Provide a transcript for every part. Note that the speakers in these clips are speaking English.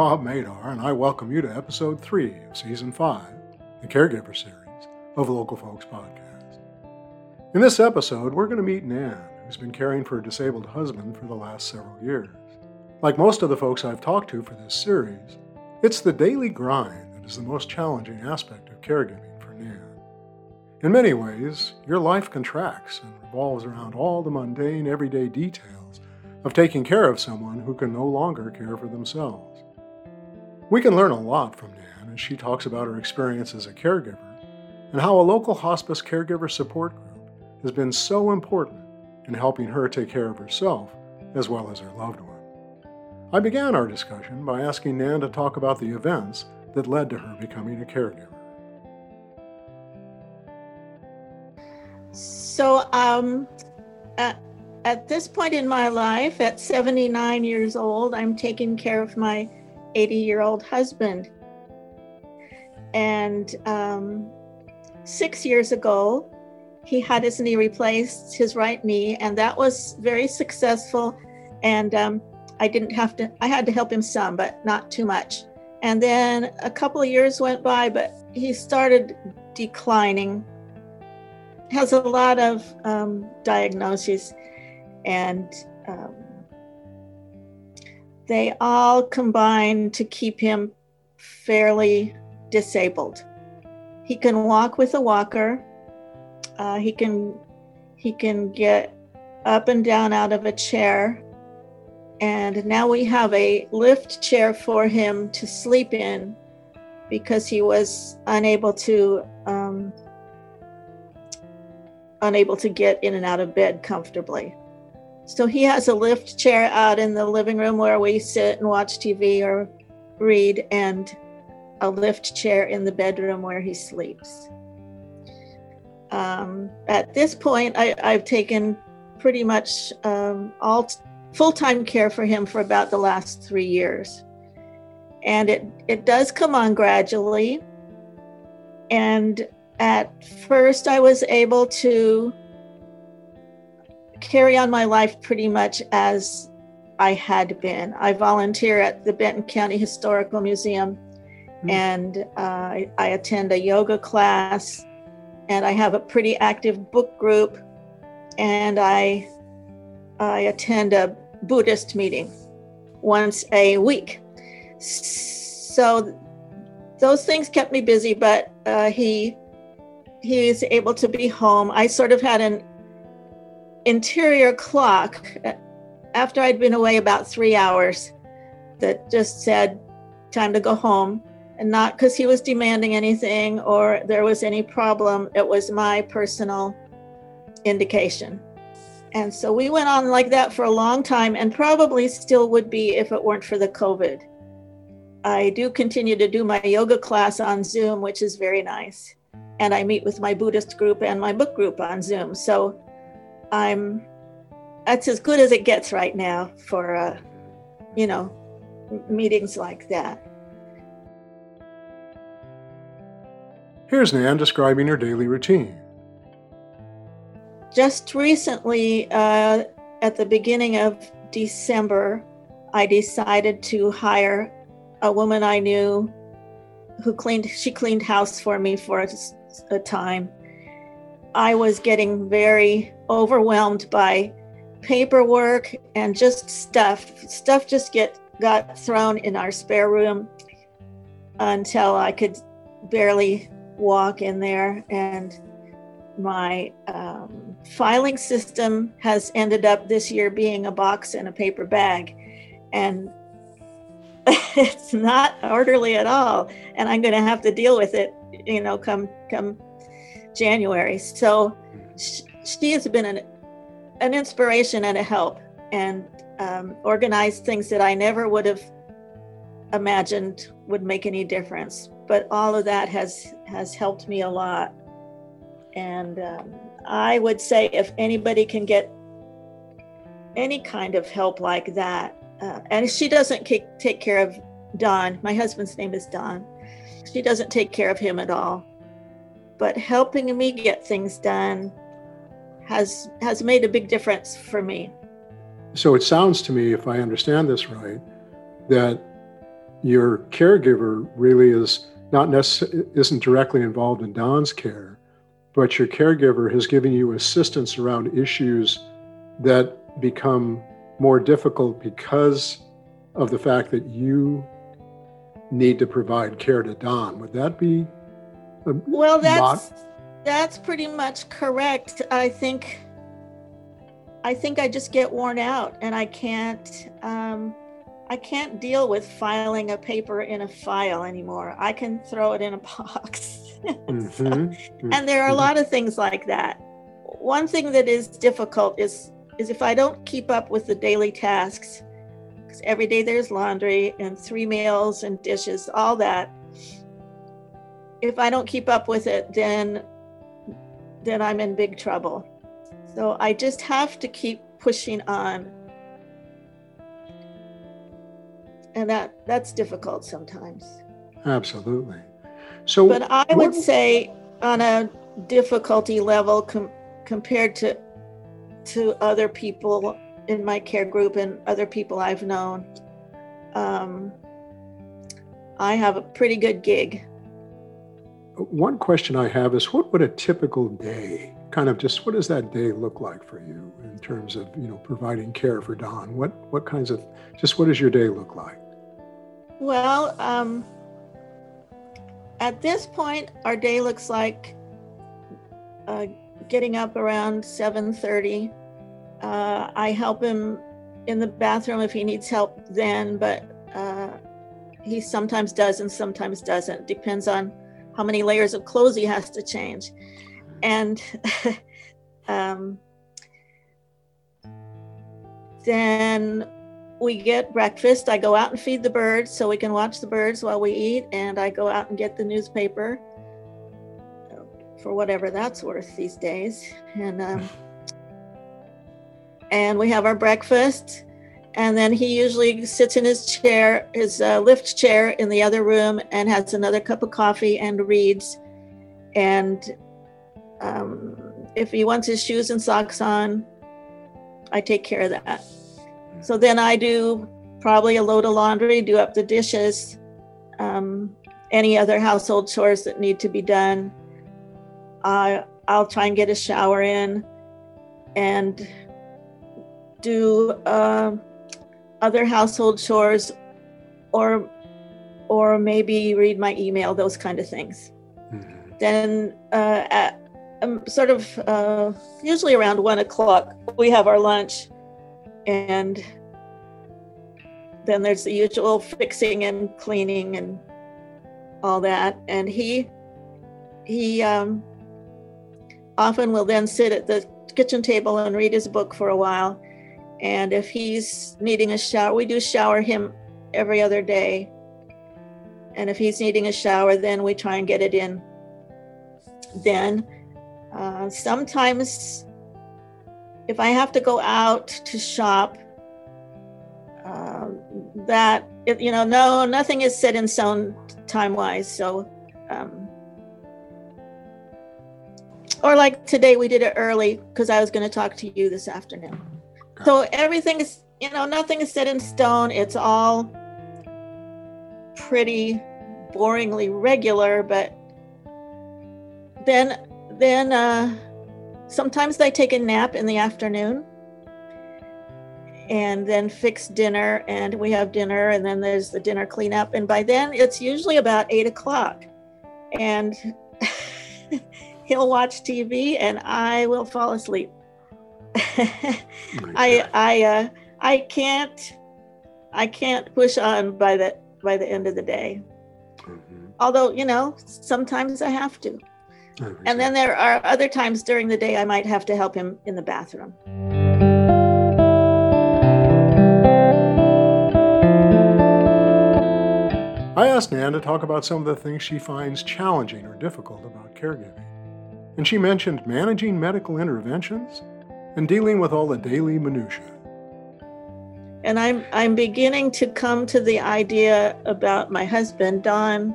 Bob Madar, and I welcome you to episode 3 of season 5, the Caregiver series of Local Folks Podcast. In this episode, we're going to meet Nan, who's been caring for a disabled husband for the last several years. Like most of the folks I've talked to for this series, it's the daily grind that is the most challenging aspect of caregiving for Nan. In many ways, your life contracts and revolves around all the mundane, everyday details of taking care of someone who can no longer care for themselves. We can learn a lot from Nan as she talks about her experience as a caregiver and how a local hospice caregiver support group has been so important in helping her take care of herself as well as her loved one. I began our discussion by asking Nan to talk about the events that led to her becoming a caregiver. So, um, at, at this point in my life, at 79 years old, I'm taking care of my 80 year old husband. And um, six years ago, he had his knee replaced, his right knee, and that was very successful. And um, I didn't have to, I had to help him some, but not too much. And then a couple of years went by, but he started declining. Has a lot of um, diagnoses, and um, they all combine to keep him fairly disabled. He can walk with a walker. Uh, he can he can get up and down out of a chair and now we have a lift chair for him to sleep in because he was unable to um, unable to get in and out of bed comfortably. So he has a lift chair out in the living room where we sit and watch TV or read, and a lift chair in the bedroom where he sleeps. Um, at this point, I, have taken pretty much um, all full time care for him for about the last three years. And it, it does come on gradually. And at first, I was able to carry on my life pretty much as I had been. I volunteer at the Benton County Historical Museum mm-hmm. and uh, I attend a yoga class and I have a pretty active book group and I I attend a Buddhist meeting once a week. So those things kept me busy, but uh, he he's able to be home. I sort of had an interior clock after I'd been away about three hours that just said time to go home and not because he was demanding anything or there was any problem. It was my personal indication. And so we went on like that for a long time and probably still would be if it weren't for the COVID. I do continue to do my yoga class on Zoom, which is very nice. And I meet with my Buddhist group and my book group on Zoom. So I'm, that's as good as it gets right now for, uh, you know, meetings like that. Here's Nan describing her daily routine just recently, uh, at the beginning of December, I decided to hire a woman I knew who cleaned, she cleaned house for me for a, a time. I was getting very overwhelmed by paperwork and just stuff. Stuff just get got thrown in our spare room until I could barely walk in there and my um, filing system has ended up this year being a box and a paper bag. And it's not orderly at all. And I'm going to have to deal with it, you know, come come January. So she, has been an, an inspiration and a help and um, organized things that I never would have imagined would make any difference. But all of that has has helped me a lot. And um, I would say if anybody can get any kind of help like that, uh, and she doesn't take care of Don, my husband's name is Don. She doesn't take care of him at all. But helping me get things done has has made a big difference for me. So it sounds to me, if I understand this right, that your caregiver really is not necessarily isn't directly involved in Don's care, but your caregiver has given you assistance around issues that become more difficult because of the fact that you need to provide care to Don. Would that be? well, that's that's pretty much correct. I think. I think I just get worn out, and I can't. Um, I can't deal with filing a paper in a file anymore. I can throw it in a box. mm-hmm. so, mm-hmm. and there are a lot of things like that. One thing that is difficult is is if I don't keep up with the daily tasks, because every day there's laundry and three meals and dishes, all that. If I don't keep up with it, then then I'm in big trouble. So I just have to keep pushing on. And that that's difficult sometimes. Absolutely. So But I would say on a difficulty level com- compared to to other people in my care group and other people I've known, um, I have a pretty good gig. One question I have is what would a typical day kind of just what does that day look like for you in terms of you know providing care for Don? What what kinds of just what does your day look like? Well, um, at this point, our day looks like uh, getting up around seven thirty. Uh, I help him in the bathroom if he needs help then, but uh, he sometimes does and sometimes doesn't. Depends on how many layers of clothes he has to change. And um, then we get breakfast. I go out and feed the birds so we can watch the birds while we eat, and I go out and get the newspaper for whatever that's worth these days. And um, and we have our breakfast. And then he usually sits in his chair, his uh, lift chair in the other room, and has another cup of coffee and reads. And um, if he wants his shoes and socks on, I take care of that. So then I do probably a load of laundry, do up the dishes, um, any other household chores that need to be done. I I'll try and get a shower in, and do uh, other household chores or or maybe read my email those kind of things. Mm-hmm. then uh, at um, sort of uh, usually around one o'clock we have our lunch and then there's the usual fixing and cleaning and all that. And he he um, often will then sit at the kitchen table and read his book for a while and if he's needing a shower, we do shower him every other day. And if he's needing a shower, then we try and get it in. Then uh, sometimes, if I have to go out to shop, uh, that you know, no, nothing is set in stone time wise. So, um, or like today, we did it early because I was going to talk to you this afternoon. So everything is, you know, nothing is set in stone. It's all pretty boringly regular, but then then uh sometimes I take a nap in the afternoon and then fix dinner and we have dinner and then there's the dinner cleanup. And by then it's usually about eight o'clock. And he'll watch tv and i will fall asleep I I uh, I can't I can't push on by the by the end of the day. Mm-hmm. Although you know sometimes I have to, and then there are other times during the day I might have to help him in the bathroom. I asked Nan to talk about some of the things she finds challenging or difficult about caregiving. And she mentioned managing medical interventions and dealing with all the daily minutiae. And I'm I'm beginning to come to the idea about my husband, Don,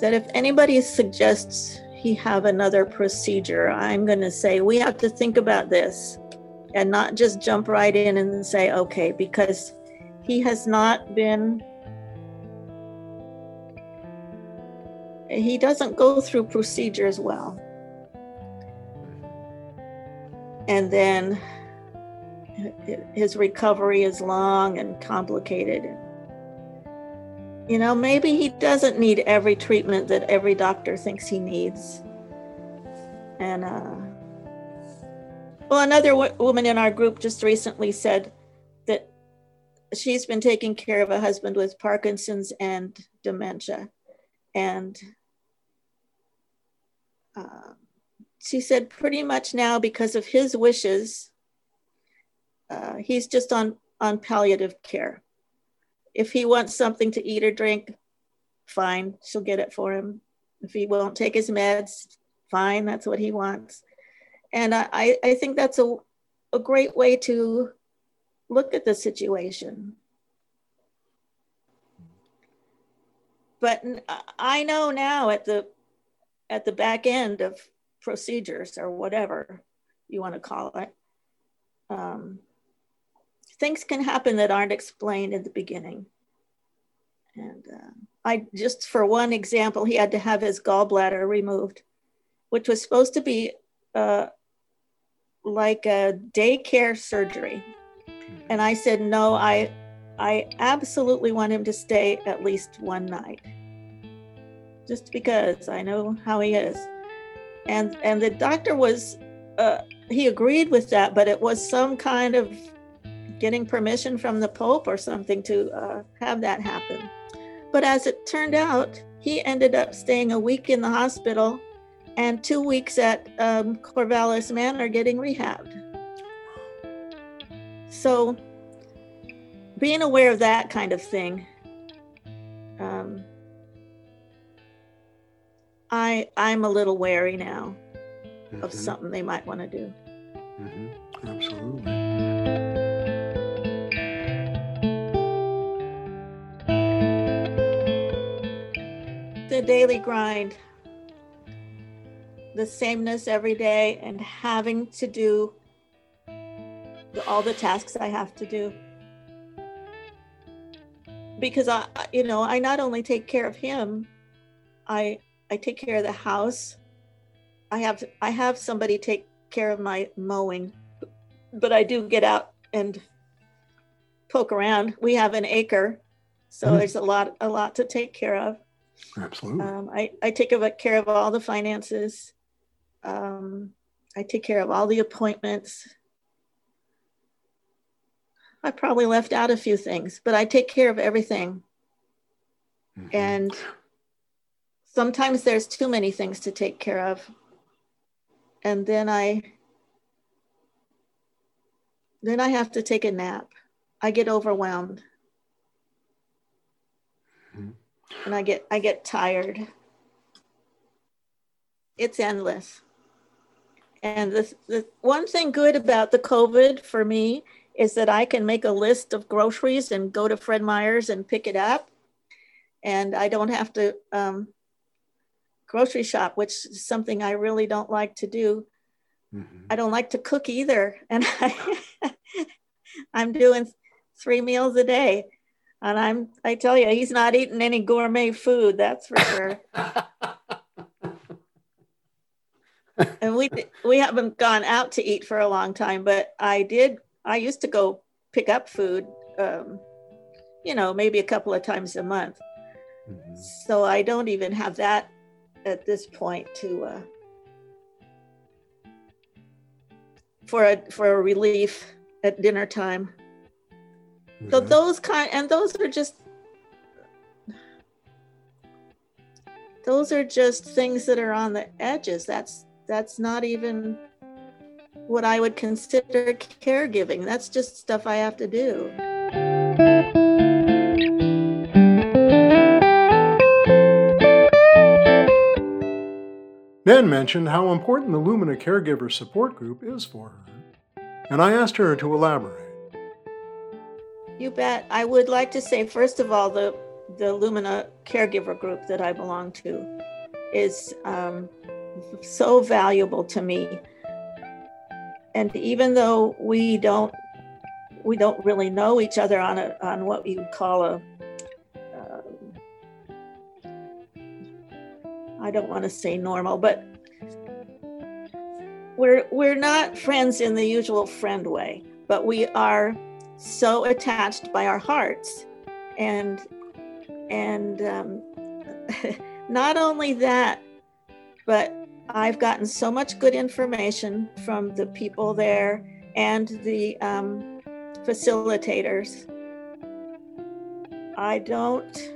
that if anybody suggests he have another procedure, I'm going to say we have to think about this and not just jump right in and say okay because he has not been he doesn't go through procedures well and then his recovery is long and complicated. You know maybe he doesn't need every treatment that every doctor thinks he needs. And uh well another w- woman in our group just recently said that she's been taking care of a husband with parkinson's and dementia. And uh, she said pretty much now because of his wishes uh, he's just on on palliative care. If he wants something to eat or drink fine she'll get it for him. If he won't take his meds fine that's what he wants. And i i think that's a, a great way to look at the situation. But i know now at the at the back end of procedures or whatever you want to call it, um, things can happen that aren't explained in the beginning. And uh, I just, for one example, he had to have his gallbladder removed, which was supposed to be uh, like a daycare surgery. And I said, no, I, I absolutely want him to stay at least one night just because I know how he is. And and the doctor was uh, he agreed with that, but it was some kind of getting permission from the Pope or something to uh, have that happen. But as it turned out, he ended up staying a week in the hospital and two weeks at um, Corvallis Manor getting rehabbed. So, being aware of that kind of thing um, I I'm a little wary now mm-hmm. of something they might want to do. Mm-hmm. Absolutely. The daily grind, the sameness every day, and having to do all the tasks I have to do. Because I, you know, I not only take care of him, I I take care of the house. I have I have somebody take care of my mowing, but I do get out and poke around. We have an acre, so mm there's a lot a lot to take care of. Absolutely. Um, I I take care of all the finances. Um, I take care of all the appointments. I probably left out a few things, but I take care of everything. Mm-hmm. And sometimes there's too many things to take care of. And then I then I have to take a nap. I get overwhelmed. Mm-hmm. And I get I get tired. It's endless. And the, the one thing good about the COVID for me is that I can make a list of groceries and go to Fred Meyer's and pick it up. And I don't have to um, grocery shop, which is something I really don't like to do. Mm-hmm. I don't like to cook either. And I, I'm doing three meals a day. And I'm, I tell you, he's not eating any gourmet food, that's for sure. and we, we haven't gone out to eat for a long time, but I did, I used to go pick up food, um, you know, maybe a couple of times a month. Mm-hmm. So I don't even have that at this point to uh, for a for a relief at dinner time. Mm-hmm. So those kind and those are just those are just things that are on the edges. That's that's not even what I would consider caregiving. That's just stuff I have to do. Nan mentioned how important the Lumina Caregiver Support Group is for her, and I asked her to elaborate. You bet. I would like to say, first of all, the, the Lumina Caregiver Group that I belong to is um, so valuable to me. And even though we don't we don't really know each other on a on what you call a I don't want to say normal, but we're we're not friends in the usual friend way, but we are so attached by our hearts, and and um, not only that, but I've gotten so much good information from the people there and the um, facilitators. I don't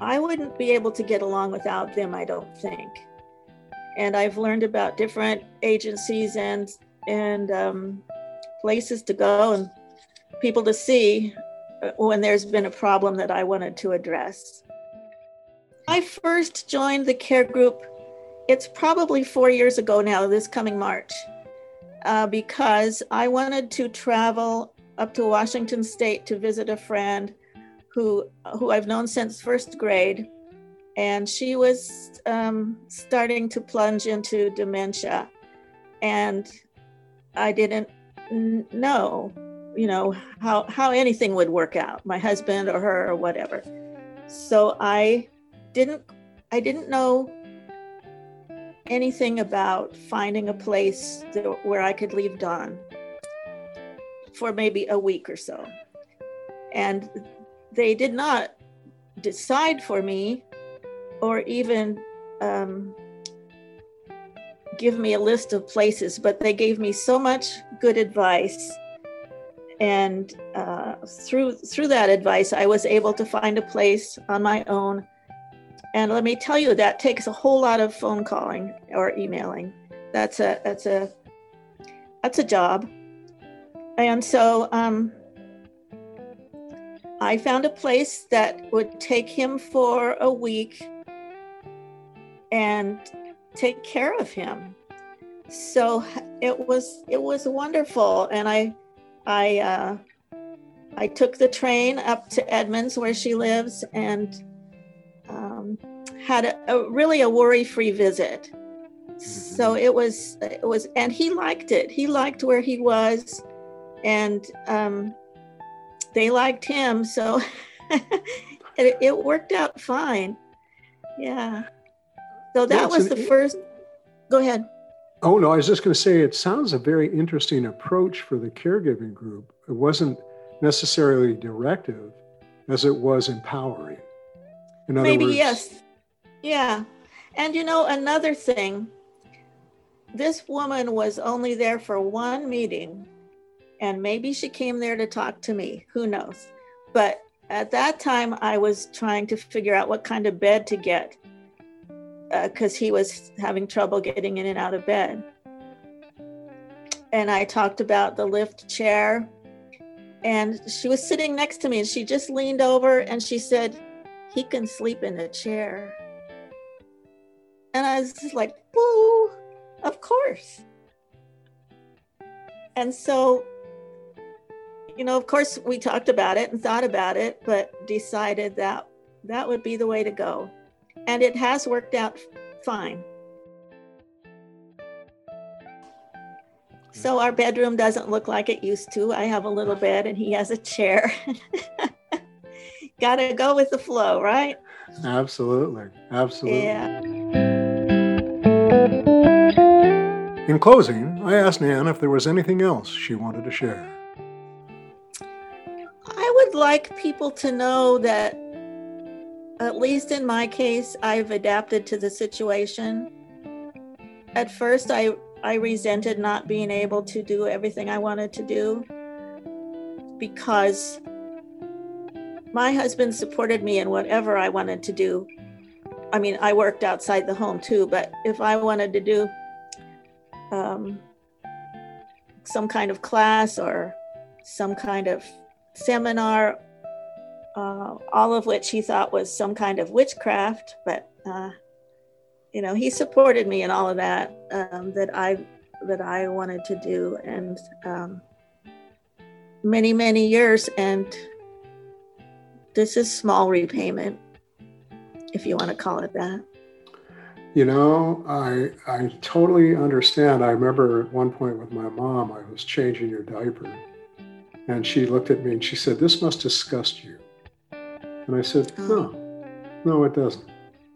I wouldn't be able to get along without them, I don't think. And I've learned about different agencies and and um, places to go and people to see uh, when there's been a problem that I wanted to address. I first joined the care group, it's probably four years ago now, this coming March, uh, because I wanted to travel up to Washington State to visit a friend who who I've known since first grade, and she was um, starting to plunge into dementia, and I didn't know, you know, how how anything would work out, my husband or her or whatever. So I didn't I didn't know anything about finding a place that, where I could leave Don for maybe a week or so. And they did not decide for me or even um, give me a list of places, but they gave me so much good advice. And uh, through through that advice, I was able to find a place on my own. And let me tell you, that takes a whole lot of phone calling or emailing. That's a that's a that's a job. And so um, I found a place that would take him for a week and take care of him. So it was it was wonderful, and I I uh, I took the train up to Edmonds where she lives and um, had a, a, really a worry-free visit. So mm-hmm. it was it was, and he liked it. He liked where he was, and um, they liked him, so it, it, worked out fine. Yeah. So that was the first. Go ahead. Oh no, I was just going to say it sounds a very interesting approach for the caregiving group. It wasn't necessarily directive as it was empowering. In other Maybe words, yes. Yeah. And you know another thing, this woman was only there for one meeting and maybe she came there to talk to me. Who knows? But at that time i was trying to figure out what kind of bed to get because uh, he was having trouble getting in and out of bed. And i talked about the lift chair and she was sitting next to me and she just leaned over and she said he can sleep in a chair. And i was just like woo of course. And so you know, of course, we talked about it and thought about it, but decided that that would be the way to go. And it has worked out fine. So our bedroom doesn't look like it used to. I have a little bed and he has a chair. Got to go with the flow, right? Absolutely. Absolutely. Yeah. In closing, I asked Nan if there was anything else she wanted to share like people to know that, at least in my case, I've adapted to the situation. At first, I, I resented not being able to do everything I wanted to do because my husband supported me in whatever I wanted to do. I mean, I worked outside the home too, but if I wanted to do um, some kind of class or some kind of seminar, uh, all of which he thought was some kind of witchcraft, but uh, you know he supported me in all of that um, that I that I wanted to do, and um, many many years, and this is small repayment, if you want to call it that. You know, I I totally understand. I remember at one point with my mom, I was changing your diaper, and she looked at me and she said, "This must disgust you." And I said, oh. "No, no, it doesn't."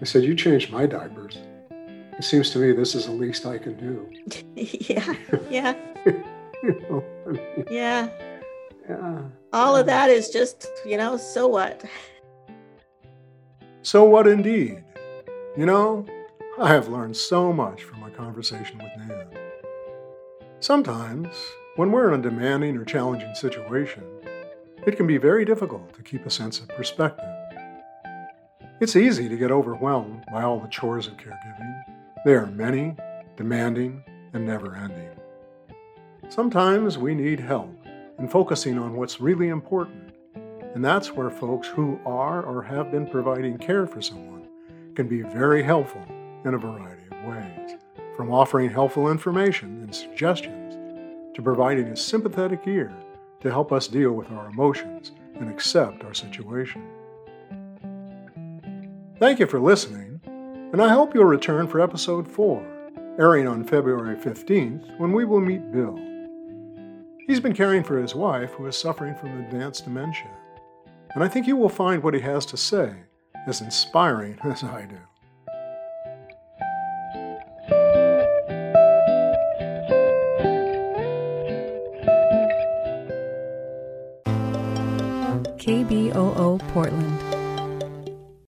I said, "You changed my diapers. It seems to me this is the least I can do." yeah, yeah, you know, I mean, yeah. yeah. All of that is just, you know, so what? So what indeed? You know, I have learned so much from my conversation with Nan. Sometimes, when we're in a demanding or challenging situation, it can be very difficult to keep a sense of perspective. It's easy to get overwhelmed by all the chores of caregiving. They are many, demanding, and never ending. Sometimes we need help in focusing on what's really important, and that's where folks who are or have been providing care for someone can be very helpful in a variety of ways, from offering helpful information and suggestions to providing a sympathetic ear to help us deal with our emotions and accept our situation. Thank you for listening, and I hope you'll return for episode 4, airing on February 15th, when we will meet Bill. He's been caring for his wife, who is suffering from advanced dementia, and I think you will find what he has to say as inspiring as I do.